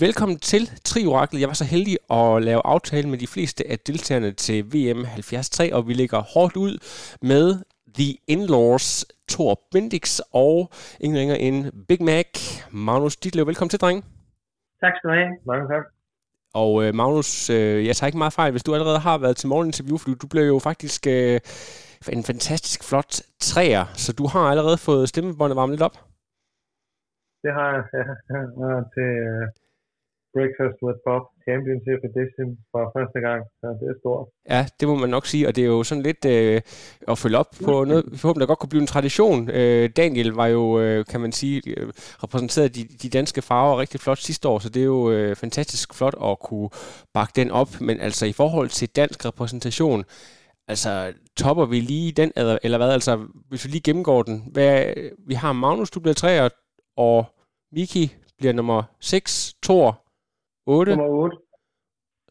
Velkommen til Trioraklet. Jeg var så heldig at lave aftale med de fleste af deltagerne til VM 73, og vi ligger hårdt ud med The Inlaws, Thor Bendix og ingen ringer end Big Mac, Magnus Ditlev. Velkommen til, dreng. Tak skal du have. Mange tak. Og øh, Magnus, øh, jeg tager ikke meget fejl, hvis du allerede har været til morgeninterview, for du, blev jo faktisk øh, en fantastisk flot træer, så du har allerede fået stemmebåndet varmet lidt op. Det har jeg, ja. til uh, Breakfast with Bob Championship Edition for første gang, så det er stort. Ja, det må man nok sige, og det er jo sådan lidt øh, at følge op på noget, håber, der godt kunne blive en tradition. Øh, Daniel var jo, øh, kan man sige, øh, repræsenteret de, de danske farver rigtig flot sidste år, så det er jo øh, fantastisk flot at kunne bakke den op, men altså i forhold til dansk repræsentation, Altså, topper vi lige den, eller, eller hvad? Altså, hvis vi lige gennemgår den. Hvad, vi har Magnus, du bliver 3, og Miki bliver nummer 6, Thor 8. Nummer 8.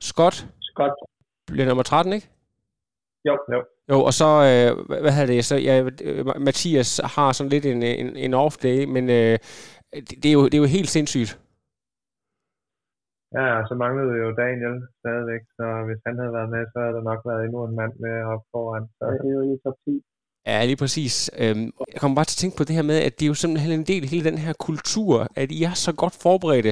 Scott. Scott. Bliver nummer 13, ikke? Jo, jo. Jo, og så, øh, hvad, hedder det, så ja, Mathias har sådan lidt en, en, en off day, men øh, det, er jo, det er jo helt sindssygt. Ja, så manglede jo Daniel stadigvæk, så hvis han havde været med, så havde der nok været endnu en mand med op foran. Så det er jo i top 10. Ja, lige præcis. Øhm, jeg kommer bare til at tænke på det her med, at det er jo simpelthen en del af hele den her kultur, at I er så godt forberedte.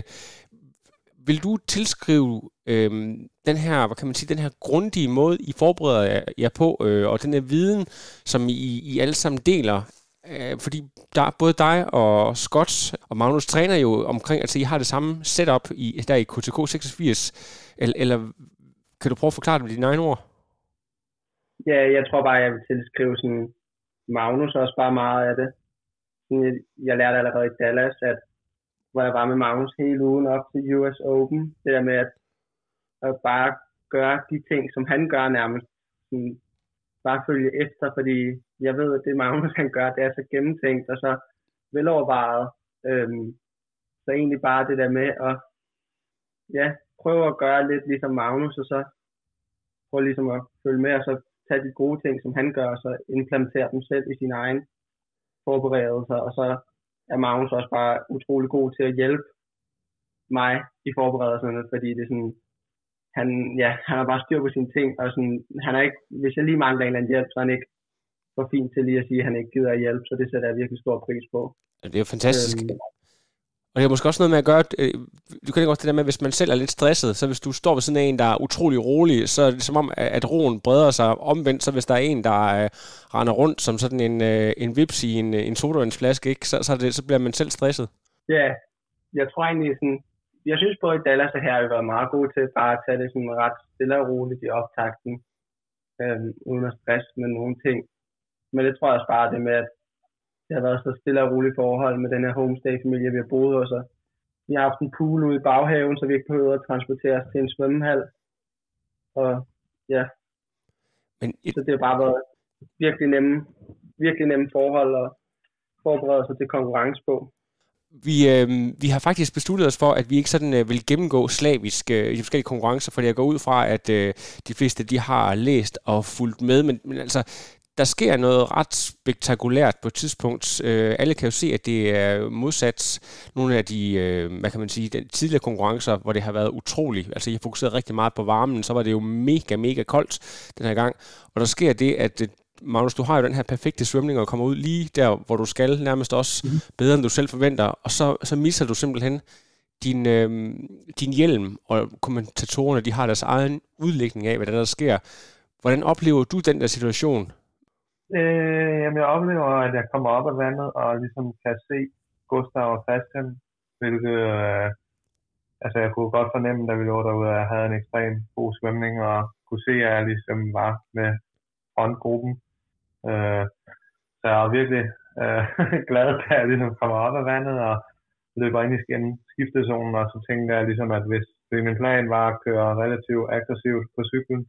Vil du tilskrive øhm, den her, hvad kan man sige, den her grundige måde, I forbereder jer på, øh, og den her viden, som I, I alle sammen deler, øh, fordi der, både dig og Scott og Magnus træner jo omkring, altså I har det samme setup i, der i KTK 86, eller, eller kan du prøve at forklare det med dine egne ord? Ja, jeg tror bare, jeg vil tilskrive sådan Magnus også bare meget af det. Jeg lærte allerede i Dallas, at hvor jeg var med Magnus hele ugen op til US Open. Det der med at, at bare gøre de ting, som han gør nærmest. Sådan, bare følge efter, fordi jeg ved, at det Magnus han gør, det er så gennemtænkt og så velovervejet. Øhm, så egentlig bare det der med at ja, prøve at gøre lidt ligesom Magnus, og så prøve ligesom at følge med, og så tage de gode ting, som han gør, og så implementere dem selv i sin egen forberedelser, og så er Magnus også bare utrolig god til at hjælpe mig i forberedelserne, fordi det er sådan, han, ja, han har bare styr på sine ting, og sådan, han er ikke, hvis jeg lige mangler en eller anden hjælp, så er han ikke for fint til lige at sige, at han ikke gider at hjælpe, så det sætter jeg virkelig stor pris på. Det er jo fantastisk. Øhm, og det er måske også noget med at gøre, øh, du kan ikke også det der med, hvis man selv er lidt stresset, så hvis du står ved sådan en, der er utrolig rolig, så er det som om, at roen breder sig omvendt, så hvis der er en, der øh, render rundt som sådan en, øh, en vips i en, øh, en sodavandsflaske, ikke, så, så, det, så bliver man selv stresset. Ja, jeg tror egentlig sådan, jeg synes både i Dallas og her har været meget gode til bare at tage det sådan ret stille og roligt i optakten, øhm, uden at stresse med nogle ting. Men det tror jeg også bare det med, at det har været så stille og roligt forhold med den her homestay-familie, vi har boet hos. Vi har haft en pool ude i baghaven, så vi ikke behøver at transportere os til en svømmehal. Og ja, Men et... så det har bare været virkelig nemme, virkelig nemme forhold at forberede sig til konkurrence på. Vi, øh, vi har faktisk besluttet os for, at vi ikke sådan øh, vil gennemgå slavisk øh, i de forskellige konkurrencer, fordi jeg går ud fra, at øh, de fleste de har læst og fulgt med, men, men altså, der sker noget ret spektakulært på et tidspunkt. Øh, alle kan jo se, at det er modsat nogle af de, øh, hvad kan man sige, de tidligere konkurrencer, hvor det har været utroligt. Altså, jeg har fokuseret rigtig meget på varmen, så var det jo mega, mega koldt den her gang. Og der sker det, at øh, Magnus, du har jo den her perfekte svømning og kommer ud lige der, hvor du skal, nærmest også mm. bedre, end du selv forventer. Og så, så misser du simpelthen din, øh, din hjelm, og kommentatorerne, de har deres egen udlægning af, hvad der, der sker. Hvordan oplever du den der situation? Øh, jamen, jeg oplever, at jeg kommer op af vandet og ligesom kan se Gustav og Christian, hvilket, øh, altså jeg kunne godt fornemme, da vi lå derude, at jeg havde en ekstrem god svømning, og kunne se, at jeg ligesom var med frontgruppen. Øh, så jeg er virkelig øh, glad, da jeg ligesom kommer op af vandet og løber ind i skiftezonen, og så tænkte jeg ligesom, at hvis fordi min plan var at køre relativt aggressivt på cyklen.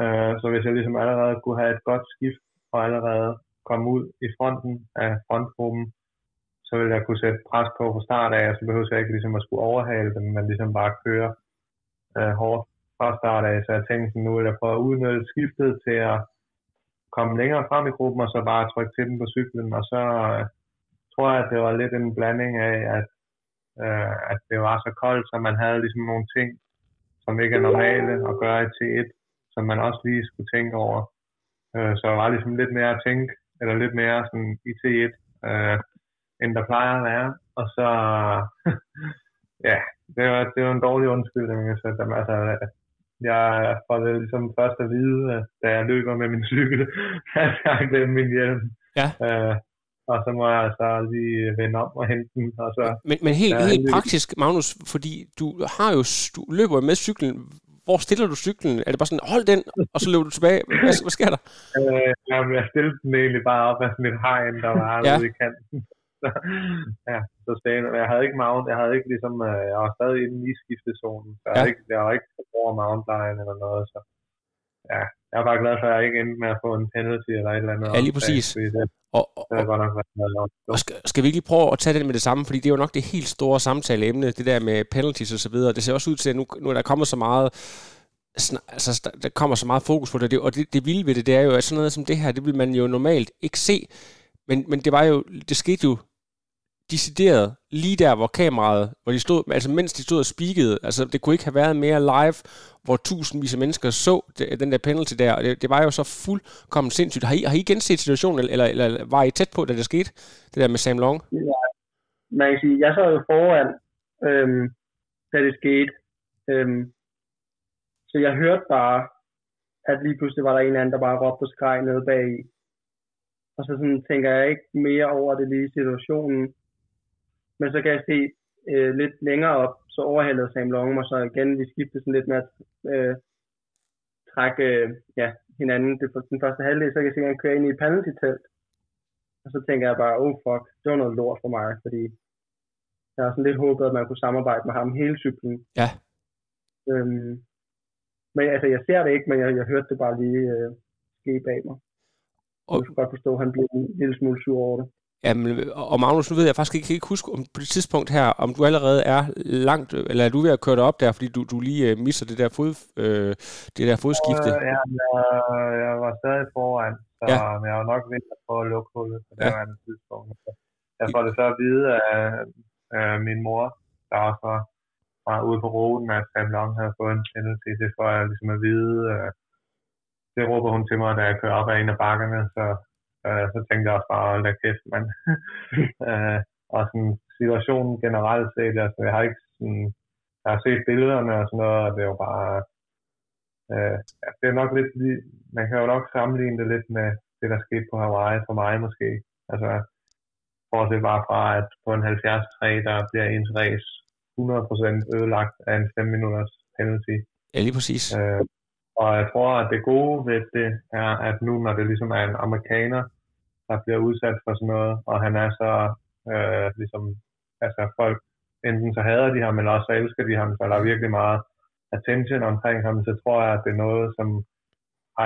Øh, så hvis jeg ligesom allerede kunne have et godt skift og allerede komme ud i fronten af frontgruppen, så vil jeg kunne sætte pres på fra start af, og så behøver jeg ikke ligesom at skulle overhale dem, men ligesom bare køre øh, hårdt fra start af. Så jeg tænkte, nu vil jeg prøve at udnytte skiftet til at komme længere frem i gruppen, og så bare trykke til dem på cyklen, og så øh, tror jeg, at det var lidt en blanding af, at, øh, at det var så koldt, så man havde ligesom nogle ting, som ikke er normale at gøre i T1, som man også lige skulle tænke over. Øh, så der var ligesom lidt mere at tænke, eller lidt mere sådan i T1, øh, end der plejer at være. Og så, ja, det var, det var en dårlig undskyldning. Så der, altså, jeg får det ligesom først at vide, da jeg løber med min cykel, at jeg har glemt min hjelm. Ja. Øh, og så må jeg så lige vende om og hente den. Og så, Men, men helt, Ja, helt praktisk, Magnus, fordi du har jo du løber med cyklen. Hvor stiller du cyklen? Er det bare sådan, hold den, og så løber du tilbage? Hvad, hvad sker der? øh, jamen, jeg stillede den egentlig bare op af sådan et hegn, der var Ja. ude i kanten. Så, ja, så. Men jeg havde ikke mount, jeg havde ikke ligesom, øh, jeg var stadig inde i skiftezonen, så jeg, Ja. ja. ikke, jeg var ikke over mountain eller noget, så ja, jeg er bare glad for, at jeg ikke endte med at få en penalty eller et eller andet. Ja, lige præcis. Det, Og, og, det godt nok været og skal, skal vi ikke lige prøve at tage det med det samme, fordi det er jo nok det helt store samtaleemne, det der med penalties og så videre. Det ser også ud til, at nu, nu er der kommet så meget altså, der- kommer så meget fokus på det, det og det, det vilde ved det, det er jo, at sådan noget som det her, det vil man jo normalt ikke se, men, men det var jo, det skete jo decideret lige der, hvor kameraet, hvor de stod, altså mens de stod og speakede, altså det kunne ikke have været mere live, hvor tusindvis af mennesker så det, den der penalty der, og det, det var jo så fuldkommen sindssygt. Har I, har I genset situationen, eller, eller, var I tæt på, da det skete, det der med Sam Long? Ja, man kan sige, jeg sad jo foran, øhm, da det skete. Øhm, så jeg hørte bare, at lige pludselig var der en anden, der bare råbte og skreg nede bag i. Og så sådan tænker jeg ikke mere over det lige situationen. Men så kan jeg se øh, lidt længere op, så overhældede Sam Long mig så igen. Vi skiftede sådan lidt med at øh, trække øh, ja, hinanden det den første halvdel, så kan jeg se, at han kører ind i et penalty-telt. Og så tænker jeg bare, oh fuck, det var noget lort for mig, fordi jeg har sådan lidt håbet, at man kunne samarbejde med ham hele cyklen. Ja. Øhm, men altså, jeg ser det ikke, men jeg, jeg hørte det bare lige øh, ske bag mig. Og Og- jeg kan godt forstå, at han blev en lille smule sur over det. Jamen, og Magnus, nu ved jeg faktisk ikke, kan ikke huske om på det tidspunkt her, om du allerede er langt, eller er du ved at køre dig op der, fordi du, du lige øh, misser det der, fod, øh, det der fodskifte? Øh, ja, jeg, jeg var stadig foran, så Ja. jeg var nok ved at prøve at lukke hullet på det Ja. andet tidspunkt. Jeg får det så at vide af, af min mor, der også var, var ude på ruten, at Sam Long havde fået en penalty. Det får jeg ligesom at vide. øh, Det råber hun til mig, da jeg kører op ad en af bakkerne, så, øh, så tænkte jeg også bare, hold da kæft, mand. øh, og sådan situationen generelt set, altså jeg har ikke sådan, jeg har set billederne og sådan noget, og det er jo bare, øh, det er nok lidt, man kan jo nok sammenligne det lidt med det, der skete på Hawaii for mig måske. Altså, bortset bare fra, at på en 70-3, der bliver ens race 100% ødelagt af en 5 minutters penalty. Ja, lige præcis. Øh, og jeg tror, at det gode ved det er, at nu, når det ligesom er en amerikaner, der bliver udsat for sådan noget, og han er så øh, ligesom, altså folk, enten så hader de ham, eller også så elsker de ham, så der er virkelig meget attention omkring ham, så tror jeg, at det er noget, som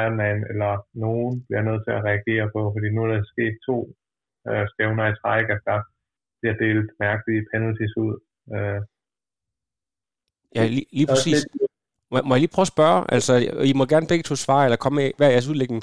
Ironman eller nogen bliver nødt til at reagere på, fordi nu er der sket to øh, stævner i træk, at der bliver delt mærkelige penalties ud. Øh, Ja, lige, lige præcis. Må, må jeg lige prøve at spørge, altså I må gerne begge to svare, eller komme med, hvad er jeres udlægning?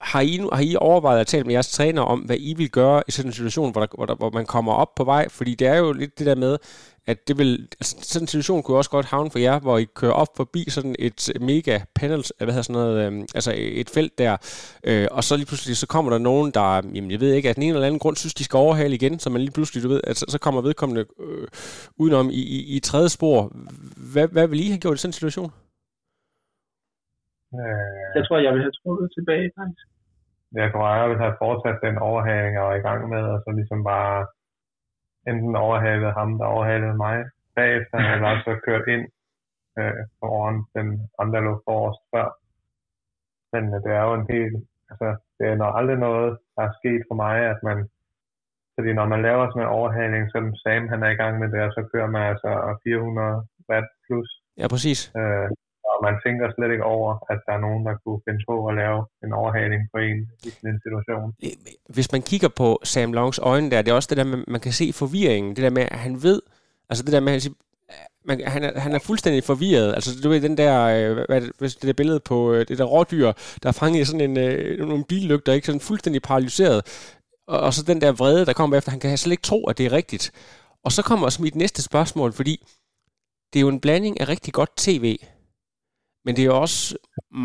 Har I, har I overvejet at tale med jeres træner om, hvad I vil gøre i sådan en situation, hvor, der, hvor, der, hvor man kommer op på vej? Fordi det er jo lidt det der med, at det vil, altså, sådan en situation kunne også godt havne for jer, hvor I kører op forbi sådan et mega panel, hvad hedder sådan noget, øh, altså et felt der, øh, og så lige pludselig så kommer der nogen, der, jamen jeg ved ikke, at den ene eller anden grund synes, de skal overhale igen, så man lige pludselig, du ved, at så, så kommer vedkommende øh, udenom i, i, i tredje spor. Hvad, hvad vil I have gjort i sådan en situation? Øh, Jeg tror, jeg vil have trukket tilbage, faktisk. jeg tror, jeg ville have fortsat den overhaling, jeg var i gang med, og så ligesom bare enten overhalet ham, der overhalede mig bagefter, eller så kørt ind øh, foran den andre, der lå forrest før. Men øh, det er jo en helt, altså det er nok aldrig noget, der er sket for mig, at man, fordi når man laver sådan en overhaling, som Sam han er i gang med der, så kører man altså 400 watt plus. Ja, præcis. Øh, og man tænker slet ikke over, at der er nogen, der kunne finde på at lave en overhaling på en i sådan en situation. Hvis man kigger på Sam Longs øjne der, det er også det der, med, man kan se forvirringen. Det der med, at han ved, altså det der med, at han, man, han, er, han er fuldstændig forvirret. Altså, du ved, den der, øh, hvad, hvis det der billede på øh, det der rådyr, der er fanget i sådan en, øh, nogle billygter, ikke? Sådan fuldstændig paralyseret. Og, og så den der vrede, der kommer efter, han kan slet ikke tro, at det er rigtigt. Og så kommer også mit næste spørgsmål, fordi det er jo en blanding af rigtig godt tv, men det er jo også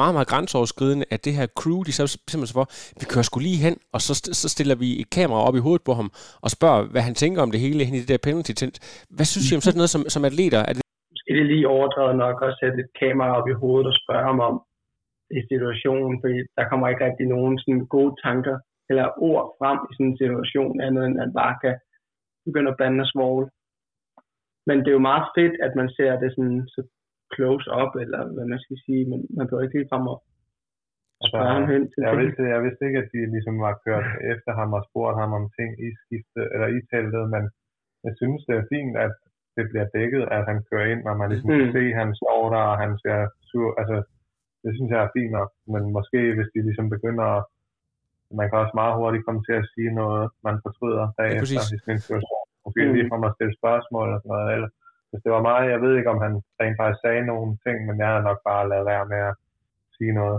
meget, meget grænseoverskridende, at det her crew, de så simpelthen for, vi kører skulle lige hen, og så, så stiller vi et kamera op i hovedet på ham, og spørger, hvad han tænker om det hele hen i det der penalty tent. Hvad synes I om sådan noget som, som atleter? Er det... Måske det er lige overdrevet nok at sætte et kamera op i hovedet og spørge ham om i situationen, fordi der kommer ikke rigtig nogen sådan gode tanker eller ord frem i sådan en situation, andet end at bare kan begynde at bande og svogle. Men det er jo meget fedt, at man ser det sådan så close up, eller hvad man skal sige, men man kan jo ikke lige frem og spørge Altså, ham hen til jeg, ting. vidste, jeg vidste ikke, at de ligesom var kørt efter ham og spurgt ham om ting i skifte, eller i teltet, men jeg synes, det er fint, at det bliver dækket, at han kører ind, og man ligesom Mm. kan se, at han står der, og han ser sur. Altså, det synes jeg er fint nok, men måske hvis de ligesom begynder at man kan også meget hurtigt komme til at sige noget, man fortryder bagefter præcis. i sådan en situation. Måske Mm. lige for at stille spørgsmål og sådan noget. Eller, hvis det var mig, jeg ved ikke, om han rent faktisk sagde nogle ting, men jeg havde nok bare lavet være med at sige noget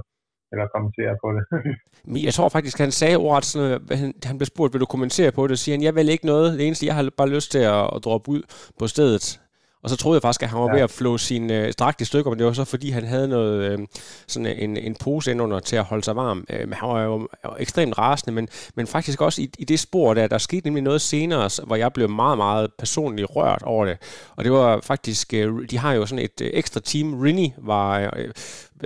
eller kommentere på det. Men jeg tror faktisk, han sagde ordet, sådan øh, han, han blev spurgt, vil du kommentere på det? Så siger han, jeg vil ikke noget. Det eneste, jeg har bare lyst til at, at droppe ud på stedet. Og så troede jeg faktisk, at han var ja. Ved at flå sin øh, dragt i stykker, men det var så fordi, han havde noget, øh, sådan en, en pose indunder til at holde sig varm. Øh, men han var jo ekstremt rasende, men, men faktisk også i, i det spor der, der skete nemlig noget senere, hvor jeg blev meget, meget personligt rørt over det. Og det var faktisk, øh, de har jo sådan et øh, ekstra team. Rinny var øh,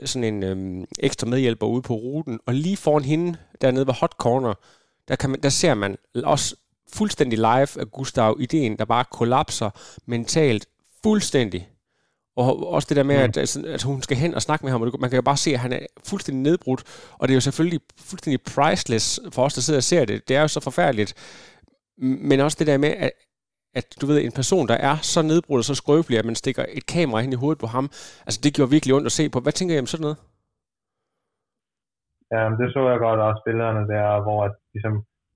sådan en øh, ekstra medhjælper ude på ruten, og lige foran hende, dernede ved Hot Corner, der, kan man, der ser man også fuldstændig live af Gustav ideen, der bare kollapser mentalt fuldstændig. Og også det der med, Mm. at, altså, at hun skal hen og snakke med ham, og man kan jo bare se, at han er fuldstændig nedbrudt, og det er jo selvfølgelig fuldstændig priceless for os, der sidder og ser det. Det er jo så forfærdeligt. Men også det der med, at, at du ved, en person, der er så nedbrudt og så skrøbelig, at man stikker et kamera hen i hovedet på ham, altså det gjorde virkelig ondt at se på. Hvad tænker I om sådan noget? Ja, det så jeg godt også billederne der, hvor at ligesom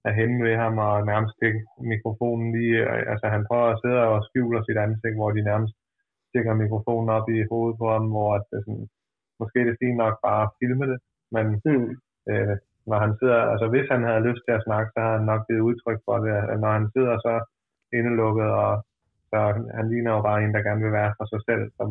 er henne ved ham og nærmest stikker mikrofonen lige, øh, altså han prøver at sidde og skjuler sit ansigt, hvor de nærmest stikker mikrofonen op i hovedet på ham, hvor at det sådan, måske er det fint nok bare at filme det, men Mm. øh, når han sidder, altså hvis han havde lyst til at snakke, så havde han nok givet udtryk for det, at når han sidder så indelukket, og så han ligner jo bare en, der gerne vil være for sig selv, som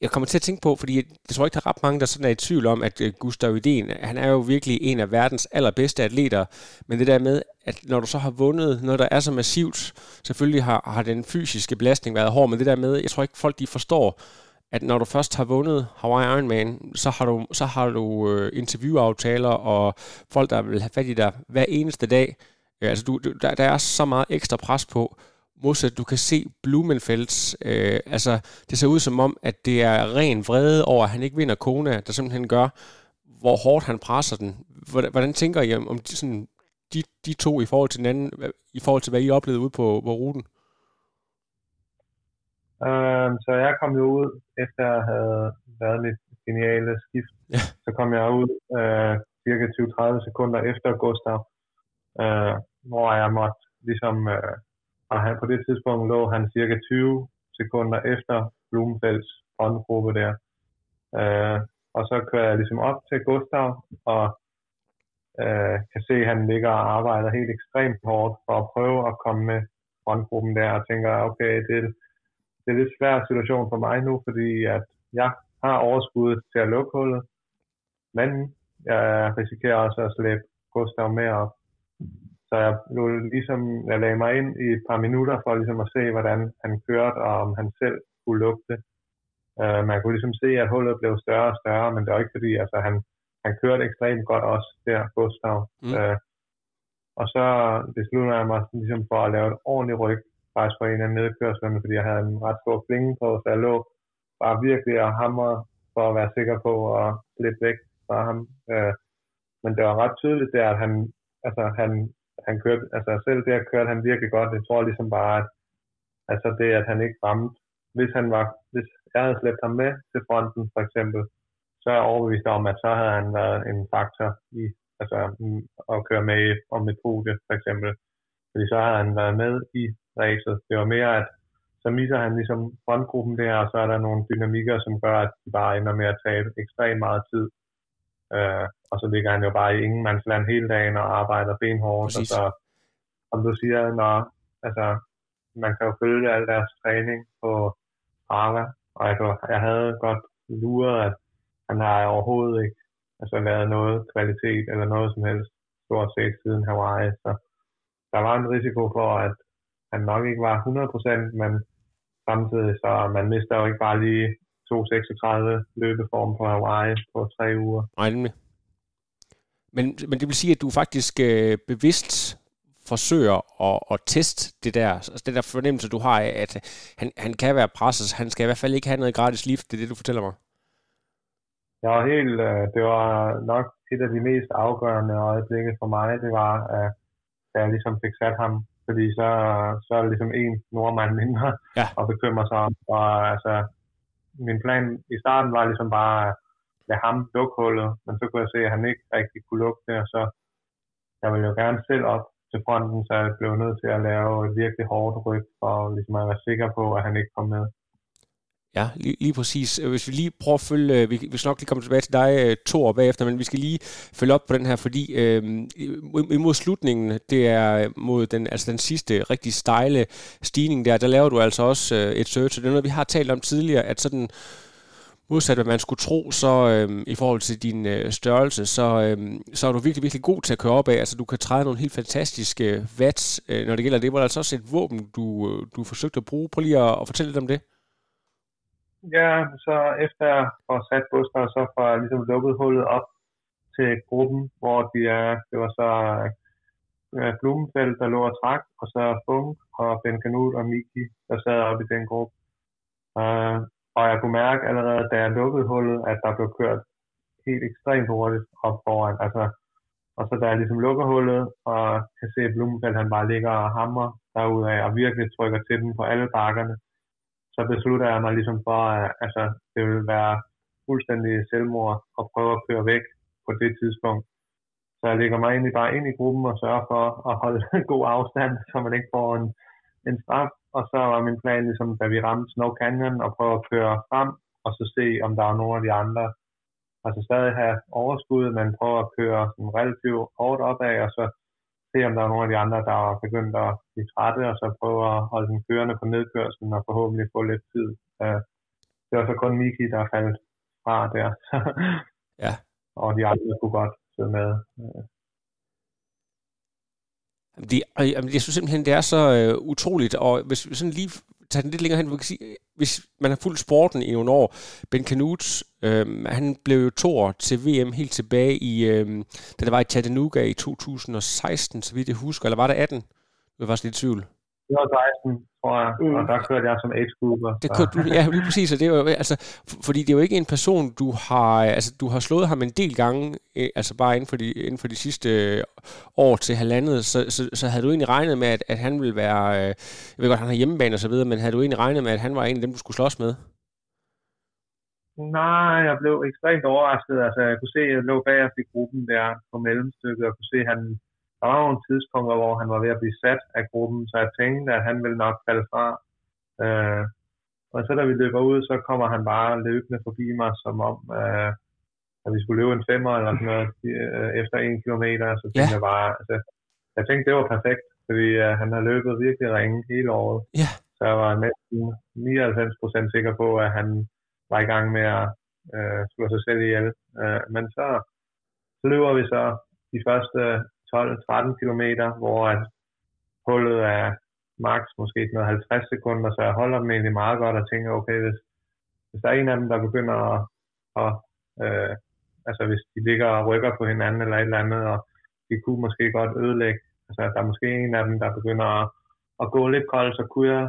jeg, kommer til at tænke på, fordi jeg, jeg tror ikke, der er ret mange, der sådan er i tvivl om, at øh, Gustav Iden, han er jo virkelig en af verdens allerbedste atleter, men det der med, at når du så har vundet noget, der er så massivt, selvfølgelig har, har den fysiske belastning været hård, men det der med, jeg tror ikke, folk de forstår, at når du først har vundet Hawaii Ironman, så har du, så har du øh, interviewaftaler og folk, der vil have fat i dig hver eneste dag. Ja, altså, du, du, der, der er så meget ekstra pres på, modsat du kan se Blumenfelds, øh, altså det ser ud som om, at det er ren vrede over, at han ikke vinder Kona, der simpelthen gør, hvor hårdt han presser den. Hvordan, hvordan tænker I om, de, sådan, de, de to i forhold til hinanden, i forhold til hvad I oplevede ude på, på ruten? Øhm, så jeg kom jo ud, efter jeg havde været mit geniale skift. Ja. Så kom jeg ud øh, cirka 20-30 sekunder efter Gustav, øh, hvor jeg måtte ligesom, øh, og han, på det tidspunkt lå han cirka 20 sekunder efter Blumenfelds frontgruppe der. Øh, og så kører jeg ligesom op til Gustav, og øh, kan se, at han ligger og arbejder helt ekstremt hårdt for at prøve at komme med frontgruppen der, og tænker, okay, det er det er en lidt svær situation for mig nu, fordi at jeg har overskuddet til at lukke hullet, men jeg risikerer også at slæbe Gustav med op. Så jeg, lå ligesom, jeg lagde mig ind i et par minutter for ligesom at se, hvordan han kørte, og om han selv kunne det. Uh, man kunne ligesom se, at hullet blev større og større, men det var ikke fordi, altså han, han kørte ekstremt godt også der, Gustav. Mm. Uh, og så besluttede jeg mig ligesom for at lave et ordentligt ryg, faktisk på en af nedkørslerne, fordi jeg havde en ret stor klinge på, så jeg lå bare virkelig og hamre for at være sikker på at slippe væk fra ham. Øh, men det var ret tydeligt der, at han, altså han, han kørte, altså selv der kørte han virkelig godt. Jeg tror ligesom bare, at Altså det, at han ikke ramte. Hvis, han var, hvis jeg havde slæbt ham med til fronten, for eksempel, så er jeg overbevist om, at så havde han været en faktor i altså, mm, at køre med om et podie, for eksempel. Fordi så havde han været med i racet. Det var mere, at så misser han ligesom frontgruppen der, og så er der nogle dynamikker, som gør, at de bare ender med at tabe ekstremt meget tid. Øh, og så ligger han jo bare i ingenmandsland hele dagen og arbejder benhårdt. Præcis. Og så, som du siger, når, altså, man kan jo følge al deres træning på Strava, og jeg, jeg havde godt luret, at han har overhovedet ikke altså, lavet noget kvalitet eller noget som helst stort set siden Hawaii. Så der var en risiko for, at han nok ikke var 100%, men samtidig så man mister jo ikke bare lige 2.36 løbeform på Hawaii på tre uger. Nej, nemlig. Men, men det vil sige, at du faktisk øh, bevidst forsøger at, at teste det der, altså det der fornemmelse, du har af, at han, han kan være presset, han skal i hvert fald ikke have noget gratis lift, det er det, du fortæller mig. Jeg var helt, øh, det var nok et af de mest afgørende øjeblikke for mig, det var, at jeg ligesom fik sat ham, fordi så, så er det ligesom en nordmand mindre ja. at bekymre sig om. Og altså, min plan i starten var ligesom bare at lade ham lukke hullet, men så kunne jeg se, at han ikke rigtig kunne lukke det, og så jeg ville jo gerne selv op til fronten, så jeg blev nødt til at lave et virkelig hårdt ryg, for ligesom at være sikker på, at han ikke kom med. Ja, lige, lige præcis. Øh, hvis vi lige prøver at følge, øh, vi, vi skal nok lige komme tilbage til dig øh, to år bagefter, men vi skal lige følge op på den her, fordi øh, imod slutningen, det er øh, mod den, altså den sidste rigtig stejle stigning der, der laver du altså også øh, et search, og det er noget, vi har talt om tidligere, at sådan modsat hvad man skulle tro, så øh, i forhold til din øh, størrelse, så, øh, så er du virkelig, virkelig god til at køre op af. Altså du kan træde nogle helt fantastiske watts, øh, når det gælder det. Var der altså også et våben, du, du forsøgte at bruge. Prøv lige at, at fortælle lidt om det. Ja, så efter jeg får sat Buster, så får jeg ligesom lukket hullet op til gruppen, hvor de er, det var så øh, Blumenfeldt, der lå og trak, og så Funk og Ben Kanut og Miki, der sad op i den gruppe. Øh, og jeg kunne mærke allerede, da jeg lukkede hullet, at der blev kørt helt ekstremt hurtigt op foran. Altså, og så da jeg ligesom lukker hullet, og kan se, at Blumenfeldt han bare ligger og hammer derudaf, og virkelig trykker til dem på alle bakkerne, så beslutter jeg mig ligesom for, at altså, det vil være fuldstændig selvmord at prøve at køre væk på det tidspunkt. Så jeg lægger mig egentlig bare ind i gruppen og sørger for at holde god afstand, så man ikke får en, en straf. Og så var min plan, ligesom, da vi ramte Snow Canyon, at prøve at køre frem, og så se, om der er nogle af de andre. Altså stadig have overskud, men prøve at køre sådan relativt hårdt opad, og så se, om der er nogle af de andre, der er begyndt at blive trætte, og så prøve at holde den kørende på nedkørslen og forhåbentlig få lidt tid. Det var så kun Miki, der faldt fra der. ja. Og de andre kunne godt sidde med. Det, jeg synes simpelthen, det er så øh, utroligt, og hvis vi sådan lige tage den lidt længere hen, vi kan sige, hvis man har fulgt sporten i nogle år, Ben Canute, øh, han blev jo toer til VM helt tilbage i, øh, da der var i Chattanooga i 2016, så vidt jeg husker, eller var det 18? Jeg var faktisk lidt i tvivl. Det var 16 tror jeg, mm. og der kørte jeg som age grouper. Det kørte du, ja, lige præcis, og det jo, altså, fordi det er jo ikke en person, du har, altså, du har slået ham en del gange, øh, altså bare inden for de, inden for de sidste øh, år til halvandet, så, så, så havde du egentlig regnet med, at, at han ville være, øh, jeg ved godt, han har hjemmebane og så videre, men havde du egentlig regnet med, at han var en af dem, du skulle slås med? Nej, jeg blev ekstremt overrasket. Altså, jeg kunne se, at jeg lå bagerst i gruppen der på mellemstykket, og kunne se, at han der var nogle tidspunkter, hvor han var ved at blive sat af gruppen, så jeg tænkte, at han ville nok falde fra. Øh, og så da vi løber ud, så kommer han bare løbende forbi mig, som om, øh, at vi skulle løbe en femmer eller sådan noget øh, efter en kilometer. Så tænkte ja. jeg bare, altså, jeg tænkte, det var perfekt, fordi øh, han har løbet virkelig ringe hele året. Ja. Så jeg var næsten 99% sikker på, at han var i gang med at øh, slå sig selv ihjel. Øh, men så, så løber vi så de første 12-13 km, hvor at hullet er max måske noget 50 sekunder, så jeg holder dem egentlig meget godt og tænker, okay, hvis, hvis der er en af dem, der begynder at, at øh, altså hvis de ligger og rykker på hinanden eller et eller andet, og de kunne måske godt ødelægge, altså der er måske en af dem, der begynder at, at gå lidt koldt, så kunne jeg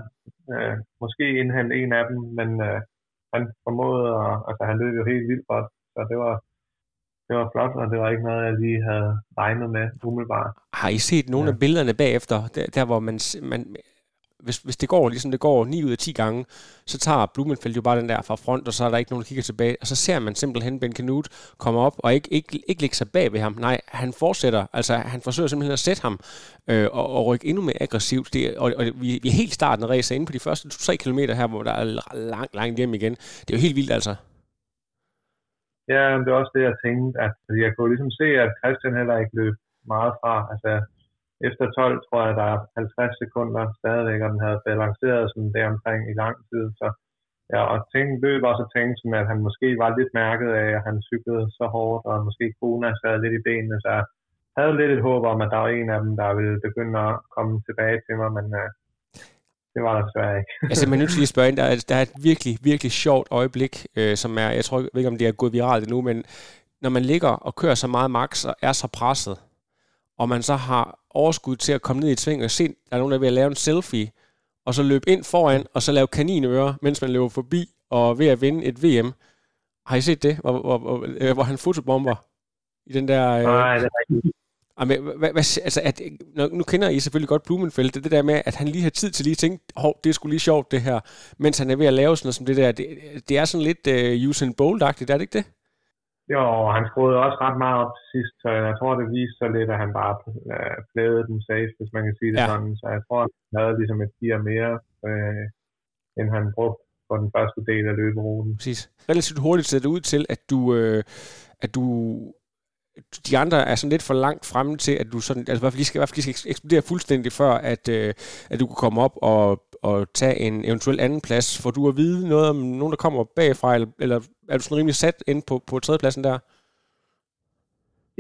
øh, måske indhente en af dem, men øh, han formåede, at, altså han løb jo helt vildt godt, så det var, det var flot, og det var ikke noget, jeg lige havde regnet med umiddelbart. Har I set nogle ja. af billederne bagefter, der, der hvor man, man hvis, hvis det går ligesom det går 9 ud af 10 gange, så tager Blumenfeldt jo bare den der fra front, og så er der ikke nogen, der kigger tilbage. Og så ser man simpelthen Ben Kanut komme op og ikke, ikke, ikke lægge sig bag ved ham. Nej, han fortsætter. Altså, han forsøger simpelthen at sætte ham øh, og, og rykke endnu mere aggressivt. Det, og, og vi, vi er helt starten af racet inde på de første 3 km her, hvor der er langt, langt hjem igen. Det er jo helt vildt, altså. Ja, det er også det, jeg tænkte, at jeg kunne ligesom se, at Christian heller ikke løb meget fra. Altså, efter 12 tror jeg, der er 50 sekunder stadigvæk, og den havde balanceret sådan der omkring i lang tid. Så ja, og tænkte, løb også og tænkte sådan, at han måske var lidt mærket af, at han cyklede så hårdt, og måske Kona sad lidt i benene, så jeg havde lidt et håb om, at der var en af dem, der ville begynde at komme tilbage til mig, men uh, det var der desværre ikke. altså, man nødt til at spørge ind, der er, der er et virkelig, virkelig sjovt øjeblik, øh, som er, jeg tror ikke, om det er gået viralt endnu, men når man ligger og kører så meget max og er så presset, og man så har overskud til at komme ned i et sving og se, der er nogen, der er ved at lave en selfie, og så løbe ind foran, og så lave kaninører, mens man løber forbi, og ved at vinde et VM. Har I set det, hvor, hvor, hvor, øh, hvor han fotobomber i den der... Øh... Nej, det er ikke. Jamen, hvad, hvad, altså, at, nu kender I selvfølgelig godt Blumenfeldt, det, det der med, at han lige har tid til lige at tænke, hov, det er sgu lige sjovt det her, mens han er ved at lave sådan noget som det der, det, det er sådan lidt uh, Usain Bolt-agtigt, er det ikke det? Jo, han skruede også ret meget op til sidst, så jeg tror, det viste sig lidt, at han bare øh, plædede den safe, hvis man kan sige det ja. sådan. Så jeg tror, han havde ligesom et gear mere, øh, end han brugte på den første del af løberuten. Præcis. Relativt hurtigt ser det ud til, at du, øh, at du de andre er sådan lidt for langt fremme til, at du sådan, altså i hvert fald, de skal, i hvert fald, de skal eksplodere fuldstændig før, at, øh, at du kan komme op og, og tage en eventuel anden plads. For du at vide noget om nogen, der kommer bagfra, eller, eller er du sådan rimelig sat ind på, på tredjepladsen der?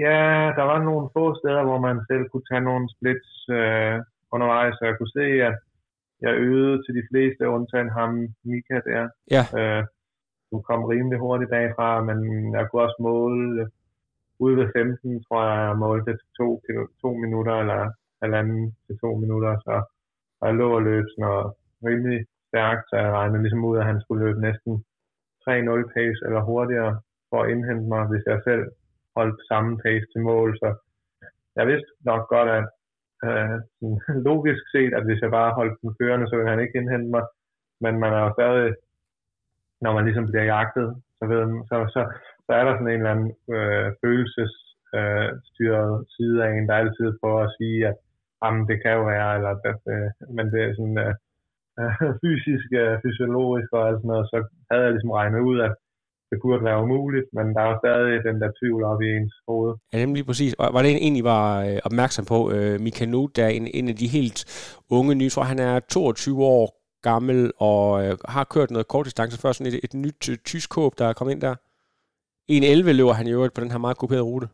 Ja, der var nogle få steder, hvor man selv kunne tage nogle splits øh, undervejs, så jeg kunne se, at jeg øvede til de fleste, undtagen ham, Mika der. Ja. Øh, du kom rimelig hurtigt bagfra, men jeg kunne også måle ude ved 15, tror jeg, jeg målte til to, to minutter, eller halvanden til to minutter, så og jeg lå og løb sådan noget rimelig stærkt, så jeg regnede ligesom ud, at han skulle løbe næsten 3-0 pace eller hurtigere for at indhente mig, hvis jeg selv holdt samme pace til mål. Så jeg vidste nok godt, at øh, sådan, logisk set, at hvis jeg bare holdt den kørende, så ville han ikke indhente mig. Men man er jo stadig, når man ligesom bliver jagtet, så, ved, så, så, så er der sådan en eller anden øh, følelsesstyret øh, side af en, der altid prøver at sige, at jamen, det kan jo være, eller at, øh, men det er sådan øh, fysisk, øh, fysiologisk og alt sådan noget, så havde jeg ligesom regnet ud, at det burde være umuligt, men der er stadig den der tvivl op i ens hoved. Ja, nemlig præcis. Og var det en, egentlig var øh, opmærksom på? Øh, Mika Nuth, der er en, en af de helt unge nye, for han er 22 år gammel og øh, har kørt noget kortdistance før, sådan et, et nyt øh, tysk håb, der er kommet ind der. 1.11 løber han i øvrigt på den her meget kuperede rute.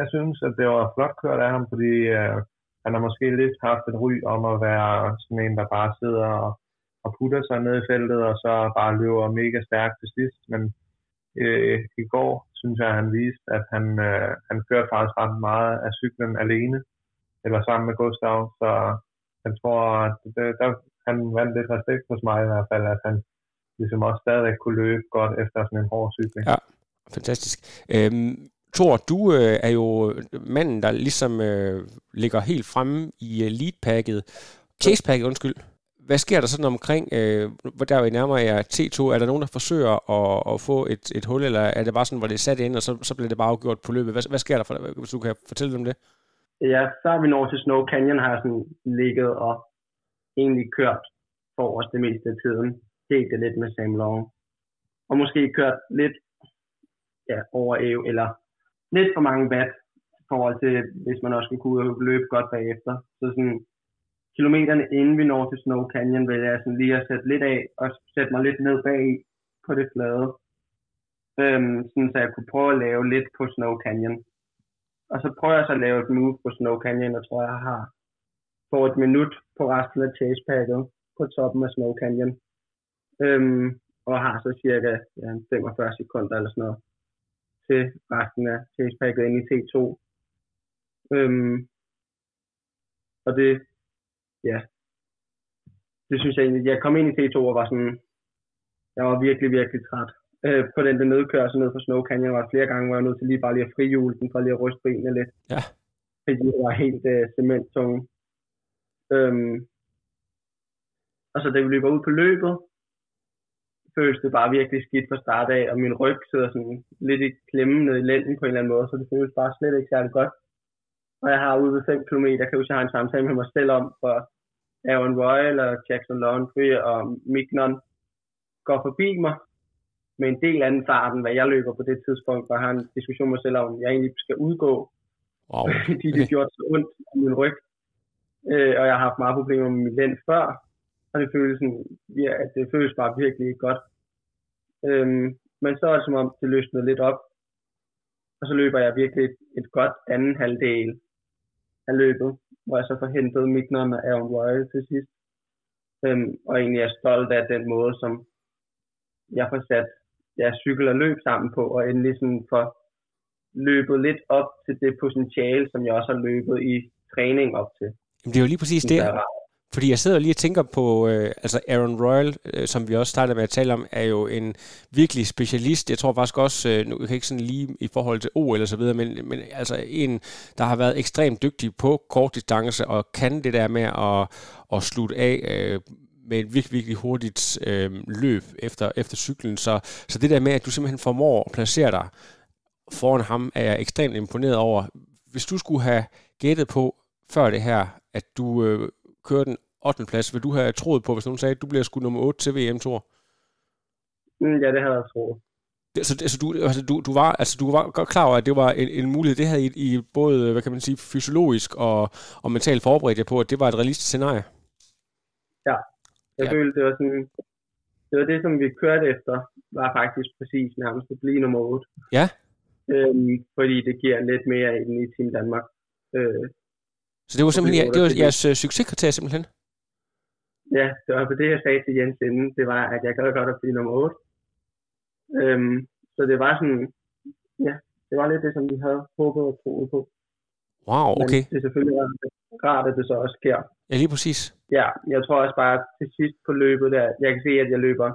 Jeg synes, at det var flot kørt af ham, fordi øh, han har måske lidt haft et ry om at være sådan en, der bare sidder og, og putter sig ned i feltet, og så bare løber mega stærkt til sidst. Men øh, i går synes jeg, at han viste, at han, øh, han kørte faktisk ret meget af cyklen alene, eller sammen med Gustav, så jeg tror, at det, der, han vandt lidt respekt hos mig i hvert fald, at han ligesom også stadigvæk kunne løbe godt efter sådan en hård cykling. Ja, fantastisk. Øhm, Thor, du øh, er jo manden, der ligesom øh, ligger helt fremme i uh, leadpacket, chasepacket, undskyld. Hvad sker der sådan omkring, øh, hvor der er nærmere jer T2? Er der nogen, der forsøger at, at få et, et hul, eller er det bare sådan, hvor det er sat ind, og så, så bliver det bare afgjort på løbet? Hvad, hvad sker der, for, hvis du kan fortælle dem det? Ja, så er vi nået til Snow Canyon, har jeg sådan ligget og egentlig kørt for os det meste af tiden set det lidt med Sam Long. Og måske kørt lidt ja, over Ev, eller lidt for mange watt i forhold til, hvis man også skulle kunne løbe godt bagefter. Så sådan, kilometerne inden vi når til Snow Canyon, vil jeg sådan lige at sætte lidt af, og sætte mig lidt ned bag på det flade. Øhm, sådan, så jeg kunne prøve at lave lidt på Snow Canyon. Og så prøver jeg så at lave et move på Snow Canyon, og tror jeg har fået et minut på resten af chasepacket på toppen af Snow Canyon. Øhm, og har så cirka ja, 45 sekunder eller sådan noget til resten af chasepacket ind i T2. Øhm, og det, ja, det synes jeg egentlig, jeg kom ind i T2 og var sådan, jeg var virkelig, virkelig træt. Øh, på den der nedkørsel ned for Snow Canyon var flere gange, hvor jeg var nødt til lige bare lige at frihjule den, for lige at ryste benene lidt. Ja. Fordi det var helt øh, cementtunge. Øhm, Og så da vi løber ud på løbet, føles det bare virkelig skidt fra start af, og min ryg sidder sådan lidt i klemme ned i lænden på en eller anden måde, så det føles bare slet ikke særlig godt. Og jeg har ude ved 5 km, kan jeg har en samtale med mig selv om, for Aaron Royal og Jackson Laundry og Mignon går forbi mig med en del anden fart, end hvad jeg løber på det tidspunkt, og har en diskussion med mig selv om, jeg egentlig skal udgå, Wow. fordi det gjorde så ondt i min ryg. Øh, og jeg har haft meget problemer med min lænd før, og det føles, sådan, ja, det føles bare virkelig godt. Øhm, men så er det som om, det løsnede lidt op, og så løber jeg virkelig et, et godt anden halvdel af løbet, hvor jeg så får hentet Mignon og Aaron Royal til sidst. Øhm, og egentlig er stolt af den måde, som jeg får sat ja, cykel og løb sammen på, og endelig sådan får løbet lidt op til det potentiale, som jeg også har løbet i træning op til. Jamen, det er jo lige præcis det. Fordi jeg sidder lige og tænker på, øh, altså Aaron Royal, øh, som vi også startede med at tale om, er jo en virkelig specialist. Jeg tror faktisk også, øh, nu kan ikke sådan lige i forhold til O eller så videre, men, men altså en, der har været ekstremt dygtig på kort distance og kan det der med at, at slutte af øh, med et virkelig, virkelig hurtigt øh, løb efter, efter cyklen. Så, så det der med, at du simpelthen formår at placere dig foran ham, er jeg ekstremt imponeret over. Hvis du skulle have gættet på før det her, at du øh, kører den 8. plads, vil du have troet på, hvis nogen sagde, at du bliver sgu nummer 8 til VM Tour? Mm, ja, det havde jeg troet. Så altså, du, altså, du, du, var, altså, du var godt klar over, at det var en, en mulighed. Det havde I, I både, hvad kan man sige, fysiologisk og, og mentalt forberedt jer på, at det var et realistisk scenarie. Ja, jeg ja. følte, det var sådan, det var det, som vi kørte efter, var faktisk præcis nærmest at blive nummer 8. Ja. Øhm, fordi det giver lidt mere end i Team Danmark. Øh, så det var simpelthen det var jeres uh, succeskriterie simpelthen? Ja, det var det, jeg sagde til Jens inden. Det var, at jeg gad godt at blive nummer 8. Øhm, så det var sådan, ja, det var lidt det, som vi havde håbet og troet på. Wow, okay. Men det er selvfølgelig rart, at det så også sker. Ja, lige præcis. Ja, jeg tror også bare til sidst på løbet der, jeg kan se, at jeg løber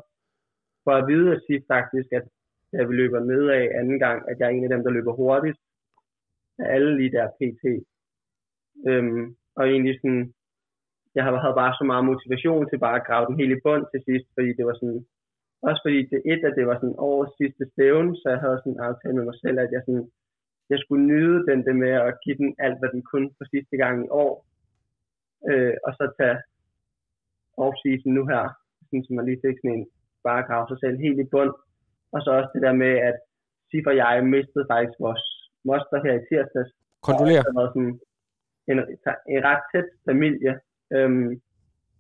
for at vide at sidst faktisk, at da vi løber nedad anden gang, at jeg er en af dem, der løber hurtigst af alle lige der PT. Øhm, og egentlig sådan, jeg havde bare så meget motivation til bare at grave den hele i bund til sidst, fordi det var sådan, også fordi det et, at det var sådan årets sidste stævne, så jeg havde sådan en aftale med mig selv, at jeg sådan, jeg skulle nyde den det med at give den alt, hvad den kunne for sidste gang i år, øh, og så tage off-season nu her, sådan, så man lige fik sådan en, bare grave sig selv helt i bund, og så også det der med, at Sif og jeg mistede faktisk vores moster her i tirsdags. Kondolerer. Sådan en, en ret tæt familie. Øhm,